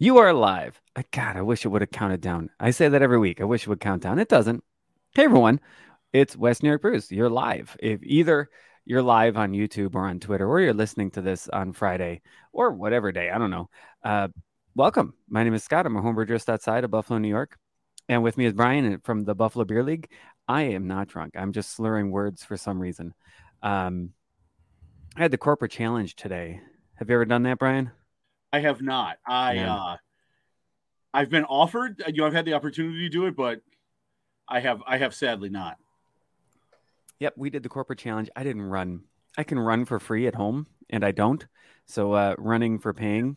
You are live. Uh, God, I wish it would have counted down. I say that every week. I wish it would count down. It doesn't. Hey, everyone. It's West New York Brews. You're live. If either you're live on YouTube or on Twitter, or you're listening to this on Friday or whatever day, I don't know. Uh, welcome. My name is Scott. I'm a homebrewer just outside of Buffalo, New York. And with me is Brian from the Buffalo Beer League. I am not drunk. I'm just slurring words for some reason. Um, I had the corporate challenge today. Have you ever done that, Brian? I have not. I Yeah. uh I've been offered, you know, I've had the opportunity to do it, but I have I have sadly not. Yep, we did the corporate challenge. I didn't run. I can run for free at home, and I don't. So uh, running for paying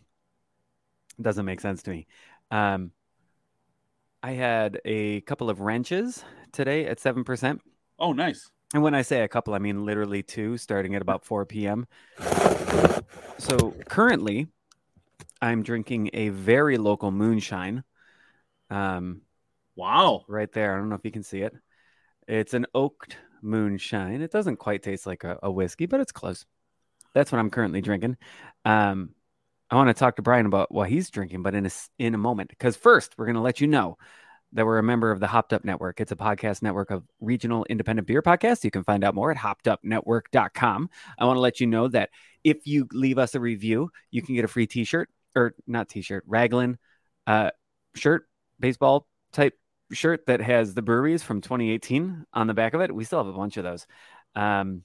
doesn't make sense to me. Um, I had a couple of wrenches today at seven percent, Oh, nice. and when I say a couple, I mean literally two, starting at about four p.m. So currently, I'm drinking a very local moonshine. Um, Wow. right there. I don't know if you can see it. It's an oaked moonshine. It doesn't quite taste like a, a whiskey, but it's close. That's what I'm currently drinking. Um, I want to talk to Brian about what he's drinking, but in a in a moment. Because first, we're going to let you know that we're a member of the Hopped Up Network. It's a podcast network of regional independent beer podcasts. You can find out more at hoppedupnetwork.com. I want to let you know that if you leave us a review, you can get a free T-shirt or not T-shirt, raglan uh, shirt, baseball type shirt that has the breweries from 2018 on the back of it. We still have a bunch of those um,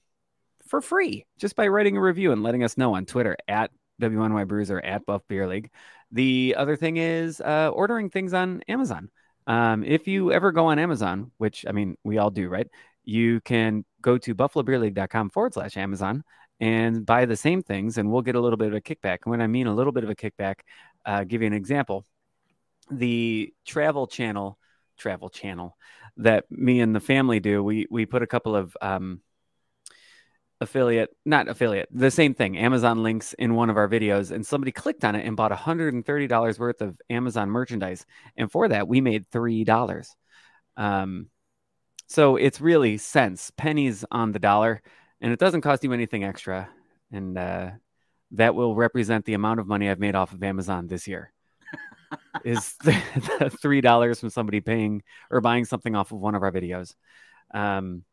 for free just by writing a review and letting us know on Twitter at WNY Brews or at Buff Beer League. The other thing is uh, ordering things on Amazon. Um, if you ever go on Amazon, which I mean, we all do, right? You can go to buffalobeerleague.com forward slash Amazon and buy the same things, and we'll get a little bit of a kickback. And when I mean a little bit of a kickback, uh, give you an example. The travel channel, travel channel that me and the family do, we we put a couple of um, affiliate, not affiliate, the same thing, Amazon links in one of our videos, and somebody clicked on it and bought $130 worth of Amazon merchandise. And for that, we made $3. Um, so it's really cents, pennies on the dollar, and it doesn't cost you anything extra. And uh, that will represent the amount of money I've made off of Amazon this year. is the, the three dollars from somebody paying or buying something off of one of our videos. Um,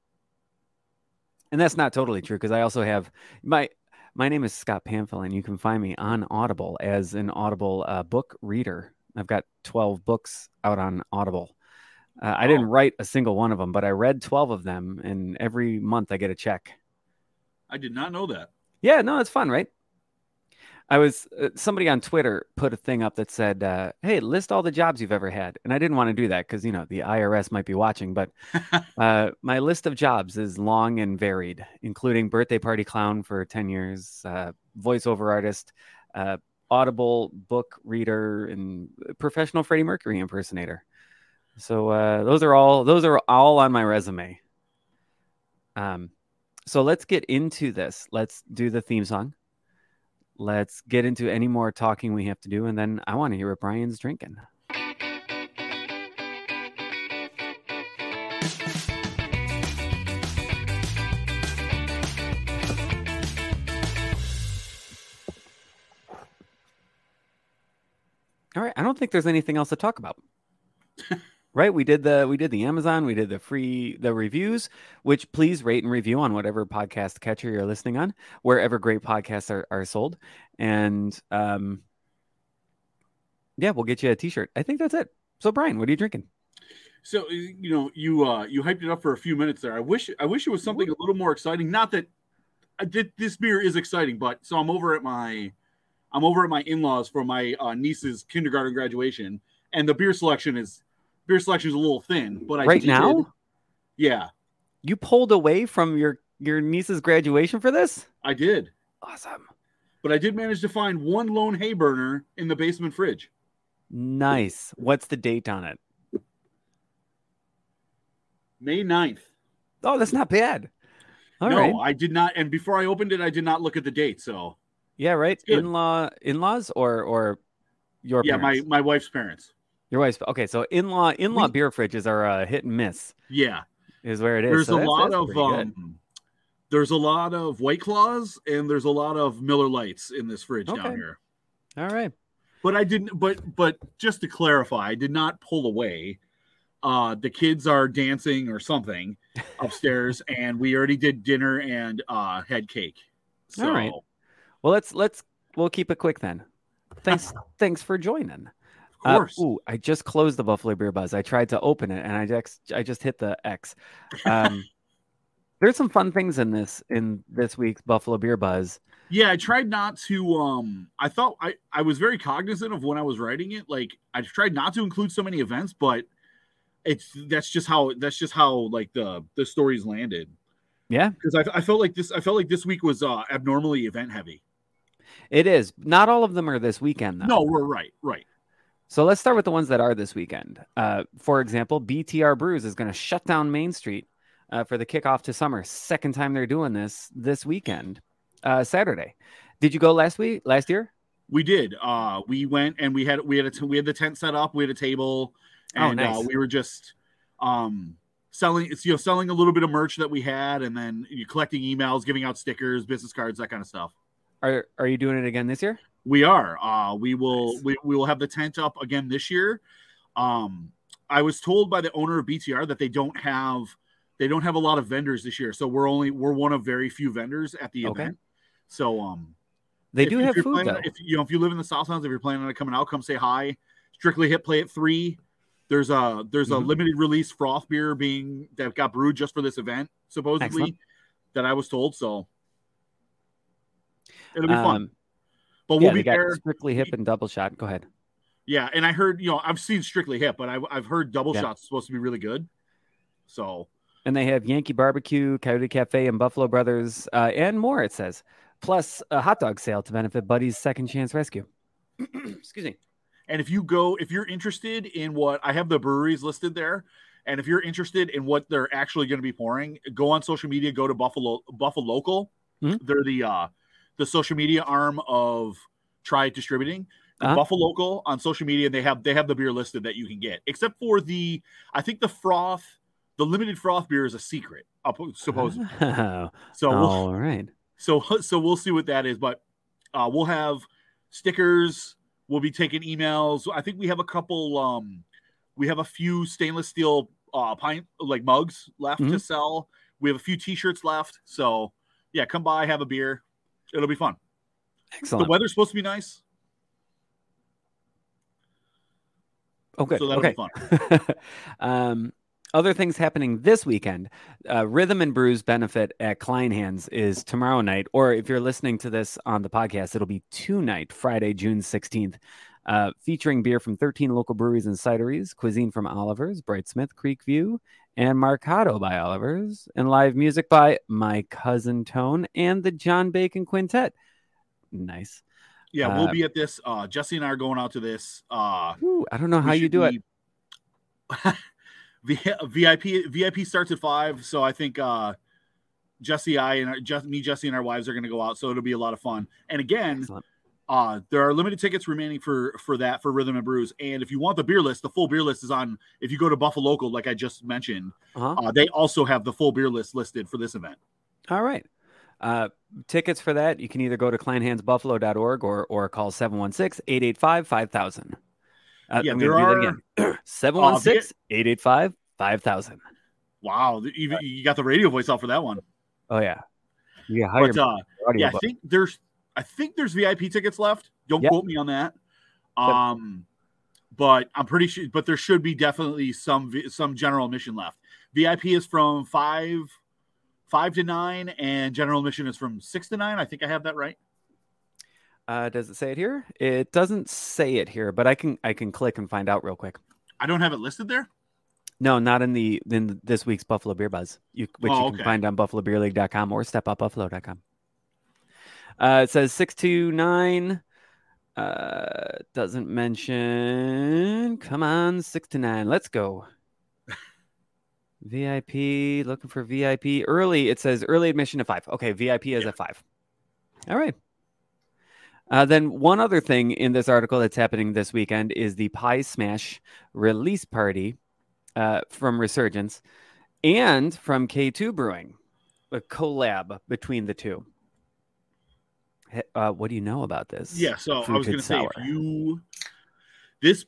and that's not totally true because I also have my my name is Scott Pamphil, and you can find me on Audible as an Audible uh, book reader. I've got twelve books out on Audible. Uh, I didn't write a single one of them, but I read twelve of them, and every month I get a check. I did not know that. Yeah, no, it's fun, right? I was uh, somebody on Twitter put a thing up that said, uh, "Hey, list all the jobs you've ever had," and I didn't want to do that because you know the IRS might be watching. But uh, my list of jobs is long and varied, including birthday party clown for ten years, uh, voiceover artist, uh, Audible book reader, and professional Freddie Mercury impersonator. So uh, those are all those are all on my resume. Um, so let's get into this. Let's do the theme song. Let's get into any more talking we have to do, and then I want to hear what Brian's drinking. All right, I don't think there's anything else to talk about. Right? We did the we did the Amazon, we did the free the reviews, which please rate and review on whatever podcast catcher you're listening on, wherever great podcasts are, are sold. And um yeah, we'll get you a t-shirt. I think that's it. So Brian, what are you drinking? So you know, you uh you hyped it up for a few minutes there. I wish I wish it was something a little more exciting. Not that did this beer is exciting, but so I'm over at my I'm over at my in-laws for my uh, niece's kindergarten graduation, and the beer selection is beer selection is a little thin. But I right did- now? yeah, You pulled away from your your niece's graduation for this? I did. Awesome. But I did manage to find one lone Hayburner in the basement fridge. Nice. What's the date on it? May 9th. Oh, that's not bad. All no, right. I did not. And before I opened it, I did not look at the date. So Yeah, right. In-law in-laws or or your yeah, my my wife's parents. Your wife's okay. So in-law in-law beer fridges are a hit and miss. Yeah, Is where it is. there's So a lot of um, there's a lot of White Claws and there's a lot of Miller Lites in this fridge Okay. down here. All right. but I didn't. But but just to clarify, I did not pull away. Uh, the kids are dancing or something upstairs, and we already did dinner and uh, had cake. So, All right. Well, let's let's we'll keep it quick then. Thanks thanks for joining. Of Uh, ooh, I just closed the Buffalo Beer Buzz. I tried to open it and I just I just hit the X. Um, there's some fun things in this in this week's Buffalo Beer Buzz. Yeah, I tried not to. Um, I thought I I was very cognizant of when I was writing it. Like I tried not to include so many events, but it's that's just how that's just how like the the stories landed. Yeah, Because I, I felt like this I felt like this week was uh abnormally event heavy. it is. Not all of them are this weekend though. No, we're right, right. So let's start with the ones that are this weekend. Uh, for example, BTR Brews is going to shut down Main Street uh, for the kickoff to summer. Second time they're doing this this weekend, uh, Saturday. Did you go last week? Last year? We did. Uh, we went and we had we had a t- we had the tent set up. We had a table, Oh, and uh, nice. we were just um selling. It's you know selling a little bit of merch that we had, and then you collecting emails, giving out stickers, business cards, that kind of stuff. Are Are you doing it again this year? We are. Uh, we will. Nice. We, we will have the tent up again this year. Um, I was told by the owner of BTR that they don't have they don't have a lot of vendors this year, so we're only we're one of very few vendors at the Okay. event. So um, They if- do if have food planning- though. If you know if you live in the Southtowns, if you're planning on coming out, come say hi. Strictly Hip play at three. There's a there's a Mhm. limited release froth beer being that got brewed just for this event, supposedly Excellent. that I was told. So it'll be fun. But yeah, we'll they be there. strictly hip and double shot. Go ahead. Yeah, and I heard you know I've seen Strictly Hip, but I've I've heard Double Yeah. Shots supposed to be really good. So And they have Yankee Barbecue, Coyote Cafe, and Buffalo Brothers, uh, and more. It says, plus a hot dog sale to benefit Buddy's Second Chance Rescue. Excuse me. And if you go, if you're interested in what I have the breweries listed there, and if you're interested in what they're actually going to be pouring, go on social media. Go to Buffalo Buffalo Local. Mhm. They're the uh, the social media arm of Try Distributing. The Uh-huh. Buffalo Local on social media, they have they have the beer listed that you can get, except for the I think the froth, the limited froth beer is a secret, up- supposedly. Oh, So we'll, all right. so so we'll see what that is but uh we'll have stickers we'll be taking emails i think we have a couple um we have a few stainless steel uh pint like mugs left to Mhm. sell we have a few t-shirts left so yeah come by have a beer it'll be fun Excellent. the weather's supposed to be nice Oh, good. so that'll okay. be fun um, other things happening this weekend. Uh, Rhythm and Brews benefit at Kleinhans is tomorrow night, or if you're listening to this on the podcast, it'll be tonight, Friday, June 16th, uh, featuring beer from 13 local breweries and cideries, cuisine from Oliver's, Britesmith, Creekview, and Marcato by Oliver's, and live music by My Cousin Tone and the John Bacon Quintet. Nice. yeah we'll Uh, be at this uh jesse and i are going out to this uh Whew, I don't know how you do it. be- V- VIP VIP starts at five, so I think uh Jesse, I and our, just me, Jesse, and our wives are going to go out, so it'll be a lot of fun. And again, Excellent. Uh there are limited tickets remaining for for that for Rhythm and Brews. And if you want the beer list, the full beer list is on. If you go to Buffalo Local, like I just mentioned, Uh-huh. uh, they also have the full beer list listed for this event. All right. Uh, tickets for that, you can either go to kleinhansbuffalo.org or, or call 716 885 5000. Uh, Yeah, I'm there going to do are- that again 716 885 5000. Wow, you, you got the radio voice out for that one. Oh, yeah. Yeah, But uh, yeah, I think there's I think there's VIP tickets left. Don't Yep. quote me on that. Um, but I'm pretty sure. But there should be definitely some some general admission left. VIP is from five five to nine, and general admission is from six to nine. I think I have that right. Uh, does it say it here? It doesn't say it here, but I can I can click and find out real quick. I don't have it listed there. No, not in the in this week's Buffalo Beer Buzz, you, which Oh, you okay. can find on buffalobeerleague.com or stepupbuffalo.com. Uh, it says six to nine. Uh, doesn't mention. Come on, six to nine. Let's go. VIP looking for VIP early. It says early admission to five. Okay, VIP is Yeah. at five. All right. Uh, then one other thing in this article that's happening this weekend is the Pie Smash release party uh, from Resurgence and from K2 Brewing, a collab between the two. Uh, what do you know about this? Yeah. So I was going to say, if you this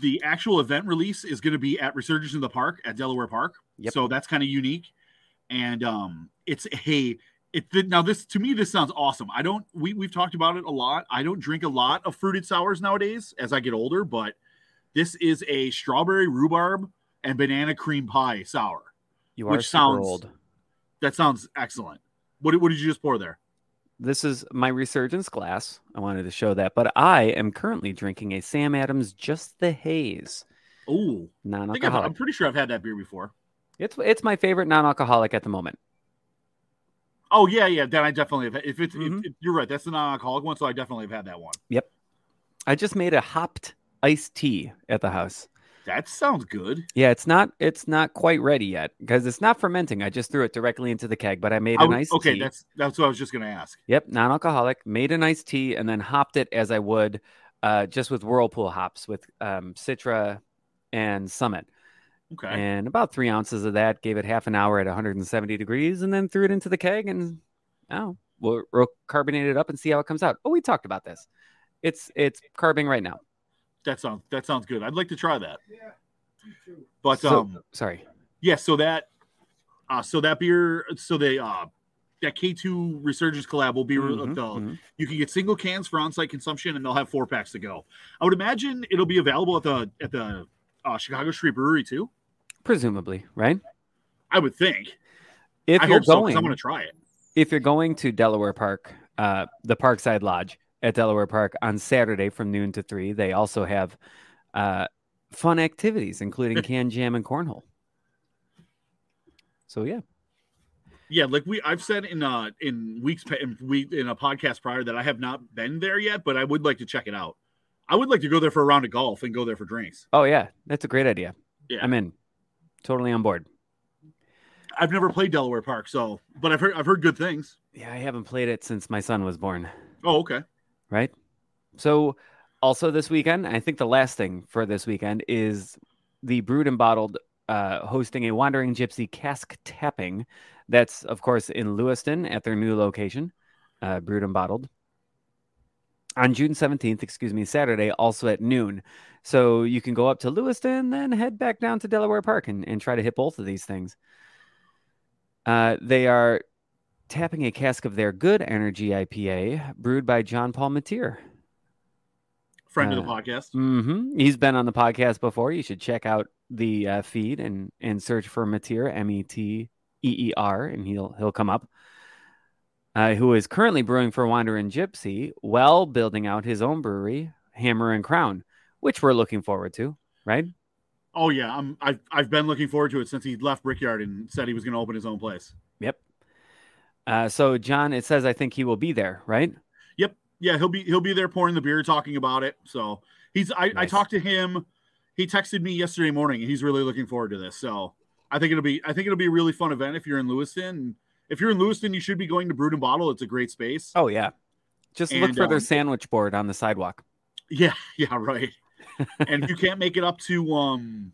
the actual event release is going to be at Resurgence in the Park at Delaware Park. Yep. So that's kind of unique, and um, it's a it now this to me this sounds awesome. I don't we we've talked about it a lot. I don't drink a lot of fruited sours nowadays as I get older, but this is a strawberry rhubarb and banana cream pie sour. You are Which sounds- old. That sounds excellent. What what did you just pour there? This is my resurgence glass. I wanted to show that, but I am currently drinking a Sam Adams Just the Haze Oh, I non-alcoholic. I'm pretty sure I've had that beer before. It's it's my favorite non-alcoholic at the moment. Oh yeah, yeah. Then I definitely have. If it's, Mhm. if, if- you're right, that's the non-alcoholic one. So I definitely have had that one. Yep. I just made a hopped iced tea at the house. That sounds good. Yeah, it's not it's not quite ready yet because it's not fermenting. I just threw it directly into the keg, but I made I an iced okay, tea. that's that's what I was just gonna ask. Yep, non-alcoholic. Made an iced tea and then hopped it as I would, uh, just with whirlpool hops with um, Citra and Summit, Okay, and about three ounces of that. Gave it half an hour at 170 degrees, and then threw it into the keg and oh, we'll, we'll carbonate it up and see how it comes out. Oh, we talked about this. It's it's carbing right now. That sounds that sounds good. I'd like to try that. Yeah, but So- um, sorry. yeah. So that, uh, so that beer, so they uh, that K two Resurgence collab will be. Mhm, the, mhm. You can get single cans for on-site consumption, and they'll have four packs to go. I would imagine it'll be available at the at the uh, Chicago Street Brewery too. Presumably, right? I would think. If I you're hope so going, because I'm going to try it. if you're going to Delaware Park, uh, the Parkside Lodge at Delaware Park on Saturday from noon to three, they also have uh, fun activities, including can jam and cornhole. So yeah, Yeah, like we I've said in uh in weeks in we in a podcast prior that I have not been there yet, but I would like to check it out. I would like to go there for a round of golf and go there for drinks. oh yeah, that's a great idea. Yeah. I'm in, totally on board. I've never played Delaware Park, so but I've heard I've heard good things. Yeah, I haven't played it since my son was born. Oh, okay. Right? So, also this weekend, I think the last thing for this weekend is the Brewed and Bottled uh, hosting a Wandering Gypsy cask tapping. That's, of course, in Lewiston at their new location, uh, Brewed and Bottled. On June 17th, excuse me, Saturday, also at noon. So you can go up to Lewiston, then head back down to Delaware Park and, and try to hit both of these things. Uh, they are tapping a cask of their Good Energy IPA, brewed by John Paul Meteer. Friend of Uh, the podcast. hmm He's been on the podcast before. You should check out the uh, feed and and search for Meteer, M E T E E R, and he'll he'll come up. Uh, who is currently brewing for Wandering Gypsy while building out his own brewery, Hammer and Crown, which we're looking forward to, right? Oh yeah, I'm I've I've been looking forward to it since he left Brickyard and said he was going to open his own place. Uh, so John, it says I think he will be there, right? Yep. Yeah, he'll be he'll be there pouring the beer, talking about it. So he's I, I talked to him. He texted me yesterday morning, he's really looking forward to this. So I think it'll be I think it'll be a really fun event if you're in Lewiston. If you're in Lewiston, you should be going to Brewed and Bottle. It's a great space. Oh yeah. Just look And, for their um, sandwich board on the sidewalk. Yeah, yeah, right. and if you can't make it up to um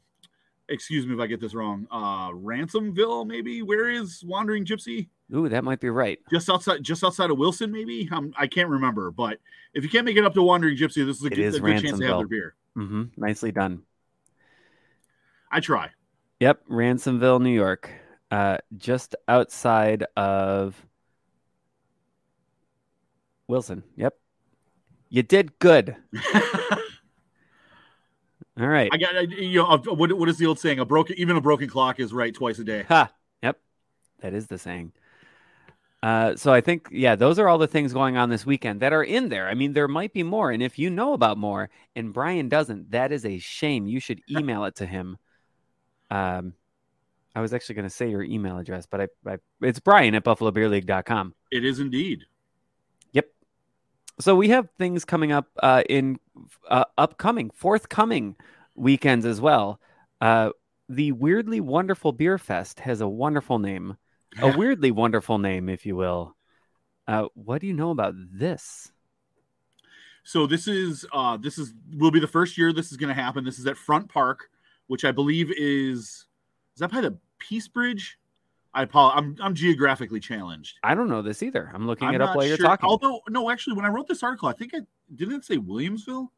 excuse me if I get this wrong, uh Ransomville, maybe. Where is Wandering Gypsy? Ooh, that might be right. Just outside just outside of Wilson, maybe? Um, I can't remember, but if you can't make it up to Wandering Gypsy, this is a, good, is a good chance to have their beer. hmm Nicely done. I try. Yep, Ransomville, New York, uh, just outside of Wilson. Yep, you did good. All right. I got I- you know what what is the old saying? A broken even a broken clock is right twice a day. Ha. Yep, that is the saying. Uh, so I think yeah, those are all the things going on this weekend that are in there. I mean, there might be more, and if you know about more, and Brian doesn't, that is a shame. You should email it to him. Um, I was actually going to say your email address, but I, I it's Brian at BuffaloBeerLeague.com. It is indeed. Yep. So we have things coming up uh, in uh, upcoming, forthcoming weekends as well. Uh, the Weirdly Wonderful Beer Fest has a wonderful name, a weirdly wonderful name, if you will. Uh, what do you know about this? So this is uh this is will be the first year this is going to happen. This is at Front Park, which I believe is is that by the Peace Bridge? I apologize. I'm I'm geographically challenged. I don't know this either. I'm looking I'm it up while you're talking. Although no, actually, when I wrote this article, I think I didn't it say Williamsville.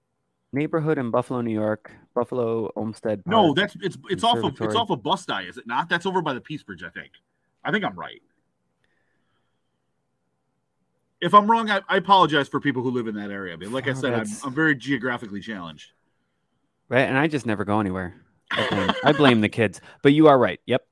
Neighborhood in Buffalo, New York. Buffalo Olmsted. No, that's it's it's off of it's off of Busti, is it not? That's over by the Peace Bridge, I think. I think I'm right. If I'm wrong, I, I apologize for people who live in that area. But like I Oh, said, I'm, I'm very geographically challenged. right, and I just never go anywhere. I blame, I blame the kids, but you are right. Yep.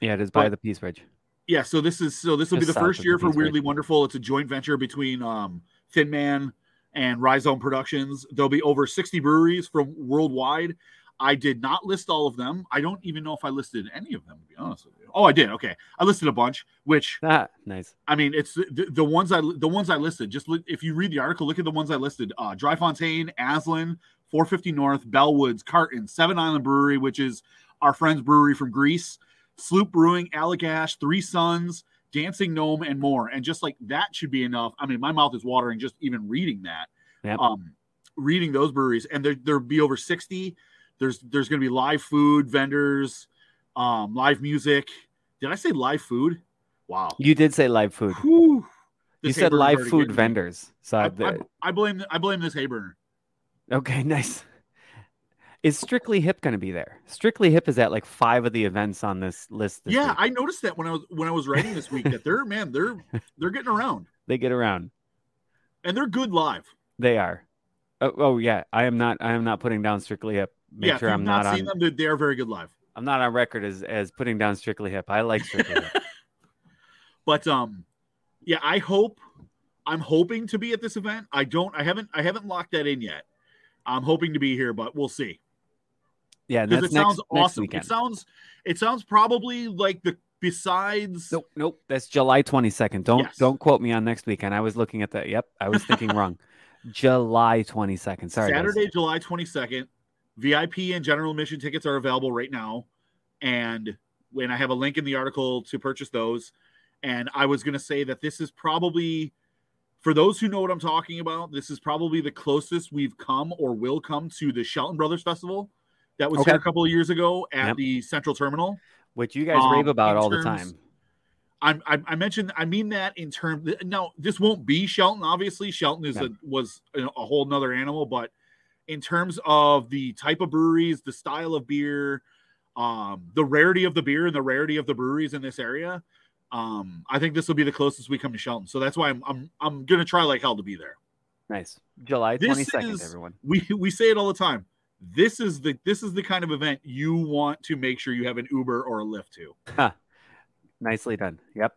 Yeah, it is by But- the Peace Bridge. Yeah, so this is so this will be the first year the for Peace Bridge. Weirdly Wonderful. It's a joint venture between um, Thin Man and Rhizome Productions. There'll be over 60 breweries from worldwide. I did not list all of them. I don't even know if I listed any of them, to be honest with you. Oh, I did. Okay, I listed a bunch. Which Ah, nice. I mean, it's the, the ones I the ones I listed. Just look, if you read the article, look at the ones I listed: uh, Drie Fonteinen, Aslan, 450 North, Bellwoods, Carton, Seven Island Brewery, which is our friend's brewery from Greece, Sloop Brewing, Allagash, Three Sons, Dancing Gnome, and more. And just like that should be enough. I mean, my mouth is watering just even reading that. Yep. Um, reading those breweries, and there there'll be over 60. There's there's going to be live food vendors, um, live music. Did I say live food? Wow. You did say live food. Whew. You said live food vendors. So I, I, I blame I blame this Hayburner. okay, nice. Is Strictly Hip going to be there? Strictly Hip is at like five of the events on this list. This Yeah, week. I noticed that when I was when I was writing this week that they're man they're they're getting around they get around. and they're good live. They are. Oh, oh yeah, I am not. I am not putting down Strictly Hip. Make yeah, sure I'm not, not, seen on. them, they- they are very good live. I'm not on record as as putting down Strictly Hip. I like Strictly Hip. But um, yeah, I hope I'm hoping to be at this event. I don't. I haven't. I haven't locked that in yet. I'm hoping to be here, but we'll see. Yeah, Because that's it next, sounds next awesome. weekend. It sounds. It sounds probably like the besides. Nope, nope. That's July 22nd. Don't Yes. don't quote me on next weekend. I was looking at that. Yep, I was thinking wrong. July 22nd. Sorry. guys. Saturday, July 22nd. VIP and general admission tickets are available right now. And when I have a link in the article to purchase those. And I was going to say that this is probably, for those who know what I'm talking about, this is probably the closest we've come or will come to the Shelton Brothers Festival that was Okay. here a couple of years ago at Yep. the Central Terminal. Which you guys Um, rave about all the time. I'm, I, I mentioned I mean that in terms now this won't be Shelton obviously Shelton is Yeah. a was a, a whole nother animal but in terms of the type of breweries the style of beer um the rarity of the beer and the rarity of the breweries in this area um I think this will be the closest we come to Shelton so that's why I'm I'm I'm gonna try like hell to be there Nice. July 22nd, everyone. we we say it all the time this is the this is the kind of event you want to make sure you have an Uber or a Lyft to Nicely done. Yep.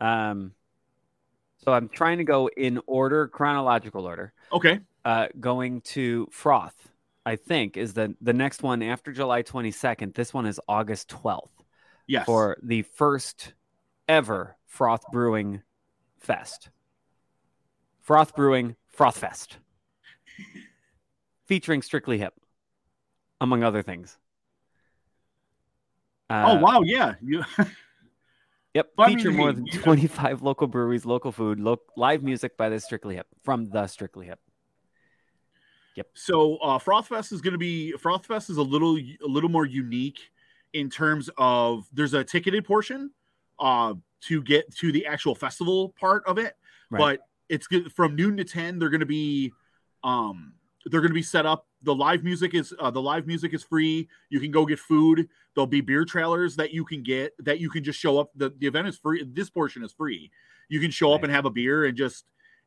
Um, so I'm trying to go in order, chronological order. okay Uh, going to Froth, I think, is the the next one after July 22nd. This one is August 12th yes for the first ever Froth Brewing Fest. Froth Brewing Froth Fest, featuring Strictly Hip, among other things. oh Uh, wow yeah you Yep. But I mean, Feature more than you- 25 local breweries, local food, lo- live music by the Strictly Hip from the Strictly Hip. So uh, Frothfest is going to be Frothfest is a little a little more unique in terms of there's a ticketed portion uh, to get to the actual festival part of it, Right. but it's good from noon to ten. They're going to be um, they're going to be set up. The live music is uh, the live music is free. You can go get food. There'll be beer trailers that you can get that you can just show up. The, the event is free. This portion is free. You can show up and have a beer and just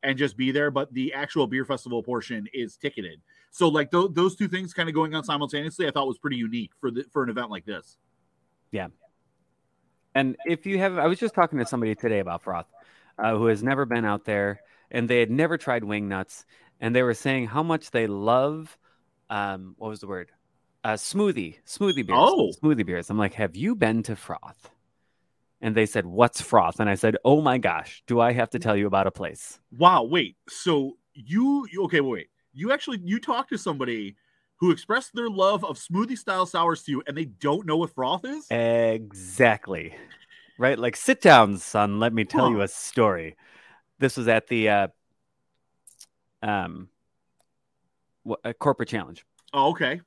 and just be there. But the actual beer festival portion is ticketed. So like th- those two things kind of going on simultaneously, I thought was pretty unique for the for an event like this. Yeah. And if you have, I was just talking to somebody today about Froth uh, who has never been out there and they had never tried wing nuts. And they were saying how much they love, um, what was the word? Uh, smoothie, smoothie beers. Oh. Smoothie beers. I'm like, have you been to Froth? And they said, what's Froth? And I said, oh my gosh, do I have to tell you about a place? Wow, wait. So you you- okay? Wait, you actually you talked to somebody who expressed their love of smoothie style sours to you, and they don't know what froth is. Exactly. Right? Like, sit down, son. Let me tell you a story. This was at the uh, um, a corporate challenge. Oh, okay.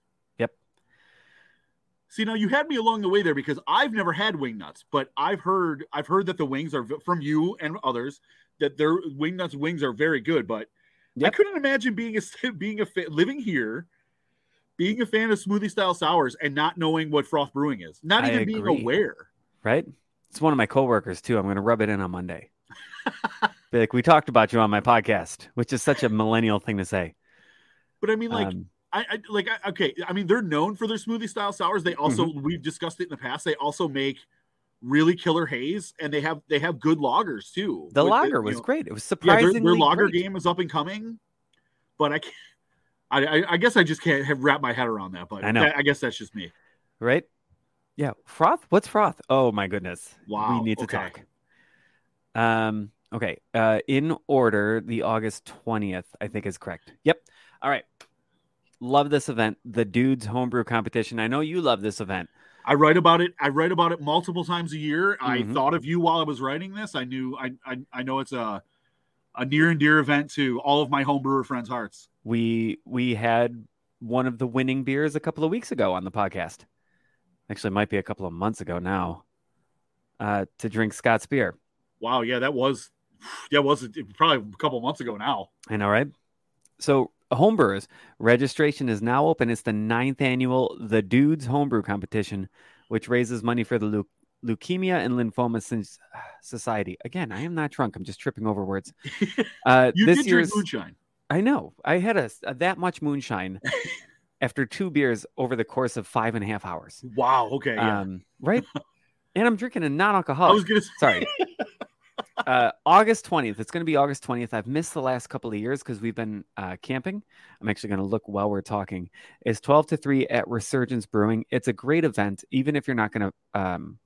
See, now you had me along the way there because I've never had wing nuts, but I've heard I've heard that the wings are from you and others that their wing nuts wings are very good. But Yep. I couldn't imagine being a being a living here, being a fan of smoothie style sours and not knowing what froth brewing is, not I even being aware. right? It's one of my coworkers too. I'm going to rub it in on Monday. Be like, we talked about you on my podcast, which is such a millennial thing to say. But I mean, like, Um, I, I like, I, okay, I mean, they're known for their smoothie style sours. They also, Mm-hmm. we've discussed it in the past. They also make really killer haze, and they have they have good lagers too. the lager was know, great. It was Yeah, their, surprisingly their lager game is up and coming, but I can't. I, I, I guess I just can't have wrap my head around that. But I know. that- I guess that's just me. right? Yeah, froth. What's froth? Oh my goodness. Wow, We need to okay. talk. Um. Okay. Uh. In order, the August twentieth, I think, is correct. Yep. All right. Love this event, the Dudes Homebrew Competition. I know you love this event. I write about it. I write about it multiple times a year. I Mhm. thought of you while I was writing this. I knew. I I, I know it's a a near and dear event to all of my homebrewer friends' hearts. We we had one of the winning beers a couple of weeks ago on the podcast. Actually, it might be a couple of months ago now. Uh, to drink Scott's beer. Wow. Yeah, that was. Yeah, was it probably a couple months ago now? I know, right? So, homebrewers registration is now open. It's the ninth annual The Dudes Homebrew Competition, which raises money for the Leu- Leukemia and Lymphoma Society. Again, I am not drunk. I'm just tripping over words. Uh, You this did year's, moonshine. I know. I had a, a that much moonshine after two beers over the course of five and a half hours. Wow. Okay. Yeah. Um, right? and I'm drinking a non-alcoholic. was gonna. Say, Sorry. Uh, August 20th. It's going to be August 20th. I've missed the last couple of years because we've been uh, camping. I'm actually going to look while we're talking. It's 12 to 3 at Resurgence Brewing. It's a great event. Even if you're not going to um,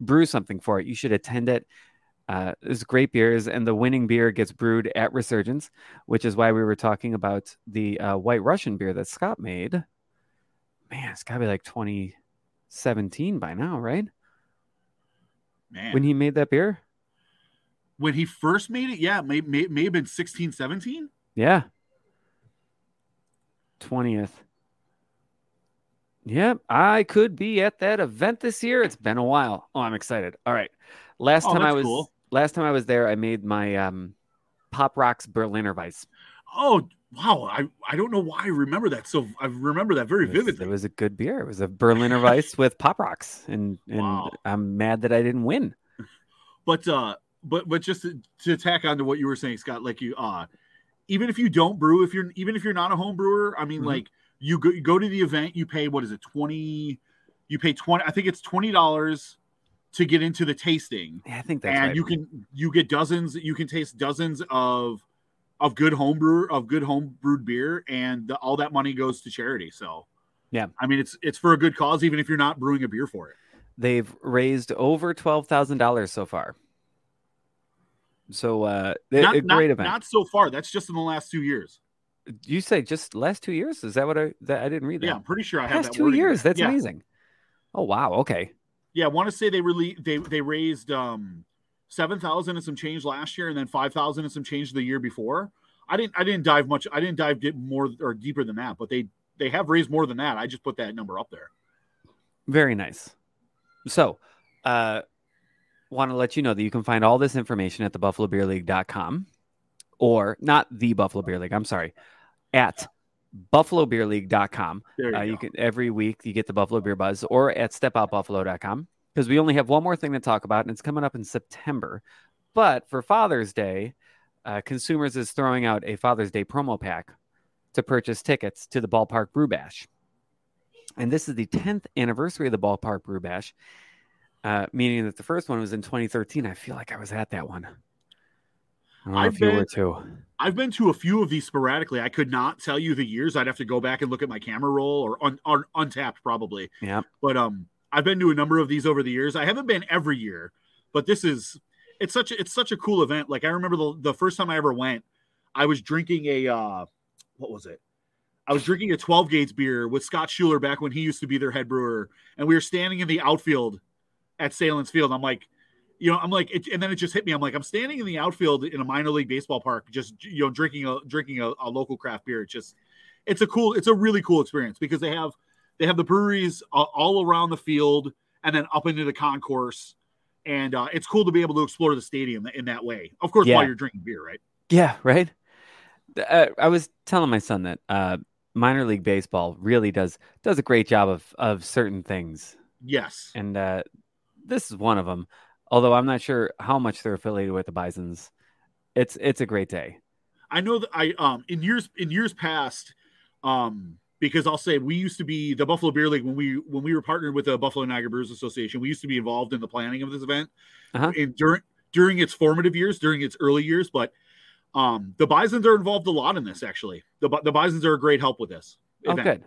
brew something for it, you should attend it. Uh, there's great beers, and the winning beer gets brewed at Resurgence, which is why we were talking about the uh, White Russian beer that Scott made. Man, it's got to be like 2017 by now, right? Man. When he made that beer? When he first made it, yeah, may, may, may have been 16, 17. Yeah. 20th. Yep, I could be at that event this year. It's been a while. Oh, I'm excited. All right. Last Oh, time I was cool. last time I was there, I made my um Pop Rocks Berliner Weiss. Oh, wow. I, I don't know why I remember that. So I remember that very It was, vividly. it was a good beer. It was a Berliner Weiss with Pop Rocks, and and Wow. I'm mad that I didn't win. but uh but but just to, to tack on to what you were saying scott like you uh even if you don't brew if you're even if you're not a home brewer i mean Mhm. like you go, you go to the event you pay what is it 20 you pay 20 i think it's 20 dollars to get into the tasting Yeah, I think that's and right. you can you get dozens you can taste dozens of of good home brewer of good home brewed beer and the, all that money goes to charity so Yeah. i mean it's it's for a good cause even if you're not brewing a beer for it They've raised over twelve thousand dollars so far. So uh, not, a not- great event. not so far that's just in the last two years you say just last two years? Is that what I that I didn't read that? yeah i'm pretty sure i have that two years. That's yeah. amazing. Oh wow. Okay. Yeah, I want to say they really they they raised um seven thousand and some change last year, and then five thousand and some change the year before. I didn't I didn't dive much. I didn't dive more or deeper than that, but they they have raised more than that. I just put that number up there. Very nice. So, uh, want to let you know that you can find all this information at the buffalobeerleague.com or not the Buffalo Beer League. I'm sorry, at buffalobeerleague.com. There you, Uh, you can every week you get the Buffalo Beer Buzz or at stepoutbuffalo.com because we only have one more thing to talk about and it's coming up in September. But for Father's Day, uh, Consumers is throwing out a Father's Day promo pack to purchase tickets to the Ballpark Brew Bash. And this is the 10th anniversary of the Ballpark Brew Bash, uh, meaning that the first one was in 2013. I feel like I was at that one. I don't know I've if you were been- too. I've been to a few of these sporadically. I could not tell you the years. I'd have to go back and look at my camera roll or un, un, Untappd probably. Yeah. But um, I've been to a number of these over the years. I haven't been every year, but this is it's such a, it's such a cool event. Like I remember the the first time I ever went, I was drinking a uh, what was it? I was drinking a 12 Gates beer with Scott Schuler back when he used to be their head brewer, and we were standing in the outfield at Sahlen's Field. I'm like, you know, I'm like, it, and then it just hit me. I'm like, I'm standing in the outfield in a minor league baseball park, just you know, drinking a drinking a, a local craft beer. It's just, it's a cool, it's a really cool experience because they have they have the breweries uh, all around the field and then up into the concourse, and uh, it's cool to be able to explore the stadium in that way. Of course, Yeah. while you're drinking beer, right? Yeah, right. uh, I was telling my son that uh, minor league baseball really does does a great job of of certain things, Yes. and uh, this is one of them. Although I'm not sure how much they're affiliated with the Bison's. It's it's a great day. I know that I um in years in years past, um because I'll say we used to be the Buffalo Beer League when we when we were partnered with the Buffalo Niagara Brewers Association. We used to be involved in the planning of this event Uh-huh. and during during its formative years, during its early years. But um the Bisons are involved a lot in this. Actually, the the Bisons are a great help with this. Oh, good.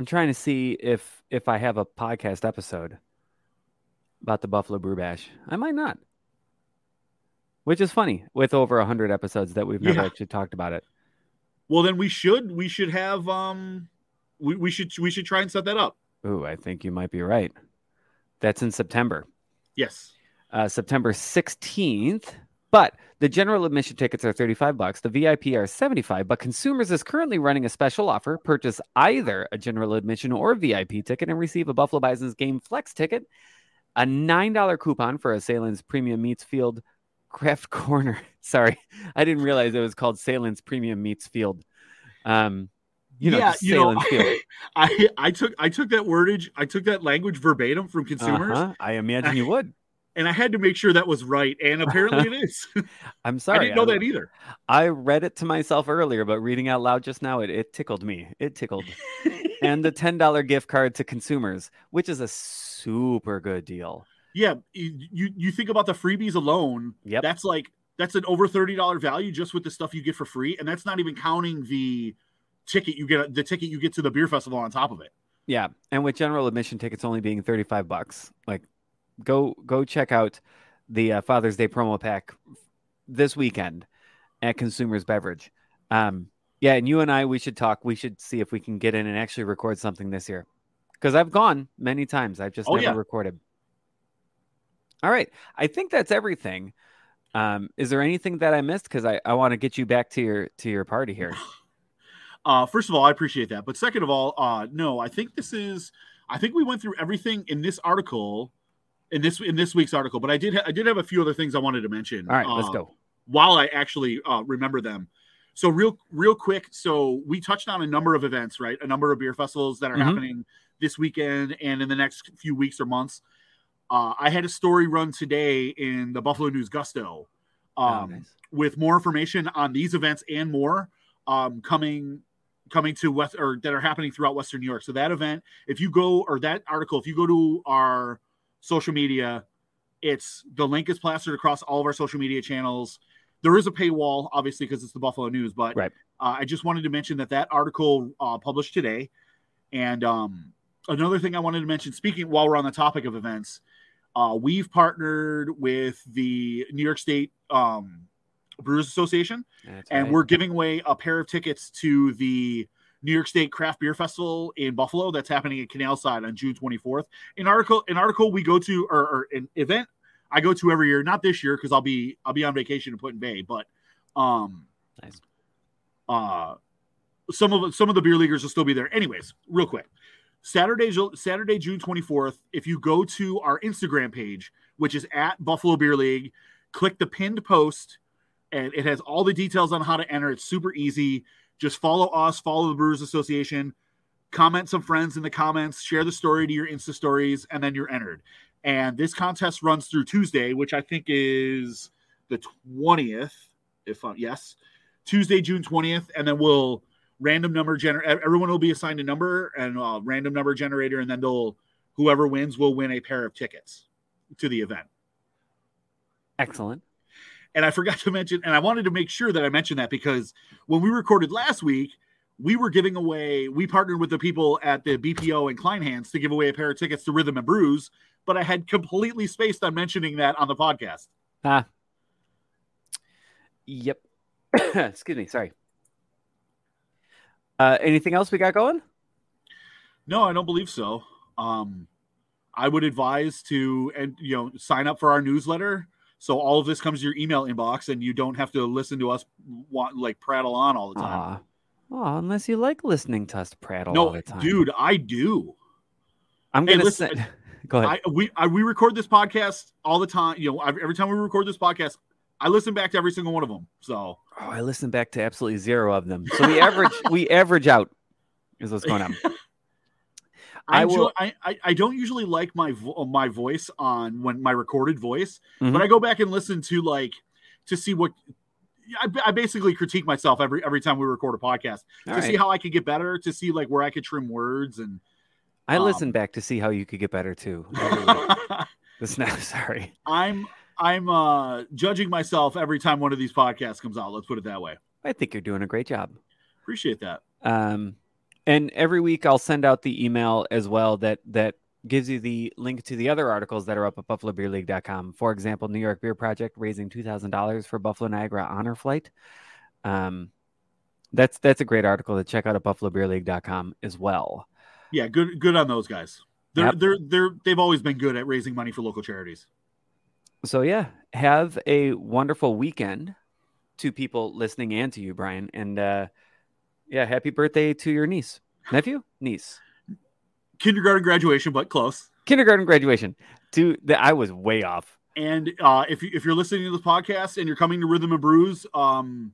I'm trying to see if if I have a podcast episode about the Buffalo Brew Bash. I might not. Which is funny with over 100 episodes that we've never Yeah. actually talked about it. Well, then we should we should have um we, we should we should try and set that up. Ooh, I think you might be right. That's in September. Yes. uh, September 16th. But the general admission tickets are 35 bucks. The VIP are 75, but consumers is currently running a special offer. Purchase either a general admission or VIP ticket and receive a Buffalo Bison's game flex ticket, a $9 coupon for a Sahlen's Premium Meats Field Craft Corner. Sorry, I didn't realize it was called Sahlen's Premium Meats Field. Um, you know, yeah, you know, Field. I I took I took that wordage, I took that language verbatim from consumers, Uh-huh. I imagine you would. And I had to make sure that was right, and apparently it is. I'm sorry. I didn't know that either. I read it to myself earlier, but reading out loud just now, it, it tickled me. It tickled. and the $10 gift card to consumers, which is a super good deal. Yeah, you you- think about the freebies alone. Yeah, That's like that's an over thirty dollar value just with the stuff you get for free, and that's not even counting the ticket you get the ticket you get to the beer festival on top of it. Yeah. And with general admission tickets only being 35 bucks, like go go check out the uh, Father's Day promo pack this weekend at Consumers Beverage. Um, yeah, and you and I, we should talk. We should see if we can get in and actually record something this year. Because I've gone many times. I've just Oh, never yeah. recorded. All right. I think that's everything. Um, is there anything that I missed? Because I, I want to get you back to your to your party here. Uh, first of all, I appreciate that, but second of all, uh, no, I think this is. I think we went through everything in this article, in this in this week's article. But I did ha- I did have a few other things I wanted to mention. All right, let's uh, go. while I actually uh, remember them. So real real quick, so we touched on a number of events, right? A number of beer festivals that are Mhm. happening this weekend and in the next few weeks or months. Uh, I had a story run today in the Buffalo News Gusto um, Oh, nice. with more information on these events and more um, coming coming to West or that are happening throughout Western New York. So that event, if you go or that article, if you go to our social media, it's the link is plastered across all of our social media channels. There is a paywall, obviously, because it's the Buffalo News. But Right. uh, I just wanted to mention that that article uh, published today. And um, another thing I wanted to mention, speaking while we're on the topic of events, uh, we've partnered with the New York State um, Brewers Association, That's and right. we're giving away a pair of tickets to the New York State Craft Beer Festival in Buffalo. That's happening at Canal Side on June 24th. An article, an article we go to, or, or an event I go to every year. Not this year because I'll be I'll be on vacation in Put in Bay, but um, Nice. uh, some of some of the beer leaguers will still be there. Anyways, real quick, Saturday Saturday June 24th. If you go to our Instagram page, which is at Buffalo Beer League, click the pinned post, and it has all the details on how to enter. It's super easy. Just follow us, follow the Brewers Association, comment some friends in the comments, share the story to your Insta stories, and then you're entered. And this contest runs through Tuesday, which I think is the 20th. If uh, yes, Tuesday, June 20th, and then we'll random number generate. Everyone will be assigned a number and a random number generator, and then they'll whoever wins will win a pair of tickets to the event. Excellent. And I forgot to mention, and I wanted to make sure that I mentioned that because when we recorded last week, we were giving away, we partnered with the people at the BPO and Kleinhans to give away a pair of tickets to Rhythm and Brews, but I had completely spaced on mentioning that on the podcast. Ah. Yep. Excuse me. Sorry. Uh, anything else we got going? No, I don't believe so. Um, I would advise to and you know sign up for our newsletter so all of this comes to your email inbox and you don't have to listen to us want like prattle on all the time. Aw. Aw, unless you like listening to us prattle all no, the time. dude, I do. I'm gonna listen, send. Go ahead. I we I, we record this podcast all the time. You know, every time we record this podcast, I listen back to every single one of them. So Oh, I listen back to absolutely zero of them. So we average we average out is what's going on. I, I enjoy, will- I, I I don't usually like my vo- my voice on when my recorded voice, Mhm. but I go back and listen to like to see what I, I basically critique myself every every time we record a podcast All to right. see how I could get better, to see like where I could trim words and. I um, listened back to see how you could get better too. This now, sorry. I'm I'm uh judging myself every time one of these podcasts comes out. Let's put it that way. I think you're doing a great job. Appreciate that. Um, and every week I'll send out the email as well that that gives you the link to the other articles that are up at buffalobeerleague.com. For example, New York Beer Project raising two thousand dollars for Buffalo Niagara Honor Flight. Um, that's that's a great article to check out at buffalobeerleague.com as well. Yeah, good good on those guys. They're Yep. they're they're they've always been good at raising money for local charities. So yeah, have a wonderful weekend to people listening and to you, Brian. And uh, yeah, happy birthday to your niece, nephew, niece. Kindergarten graduation, but close. kindergarten graduation. To the, I was way off. And uh, if you if you're listening to this podcast and you're coming to Rhythm and Brews um,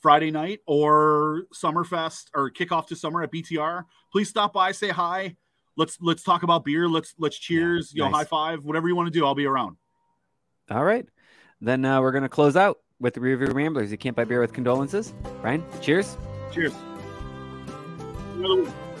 Friday night or Summerfest or kickoff to summer at BTR, please stop by, say hi. Let's let's talk about beer. Let's let's cheers. you know, high five, whatever you want to do. I'll be around. All right, then uh, we're gonna close out with the Review Ramblers. You can't buy beer with condolences. Ryan, cheers. Cheers. Another.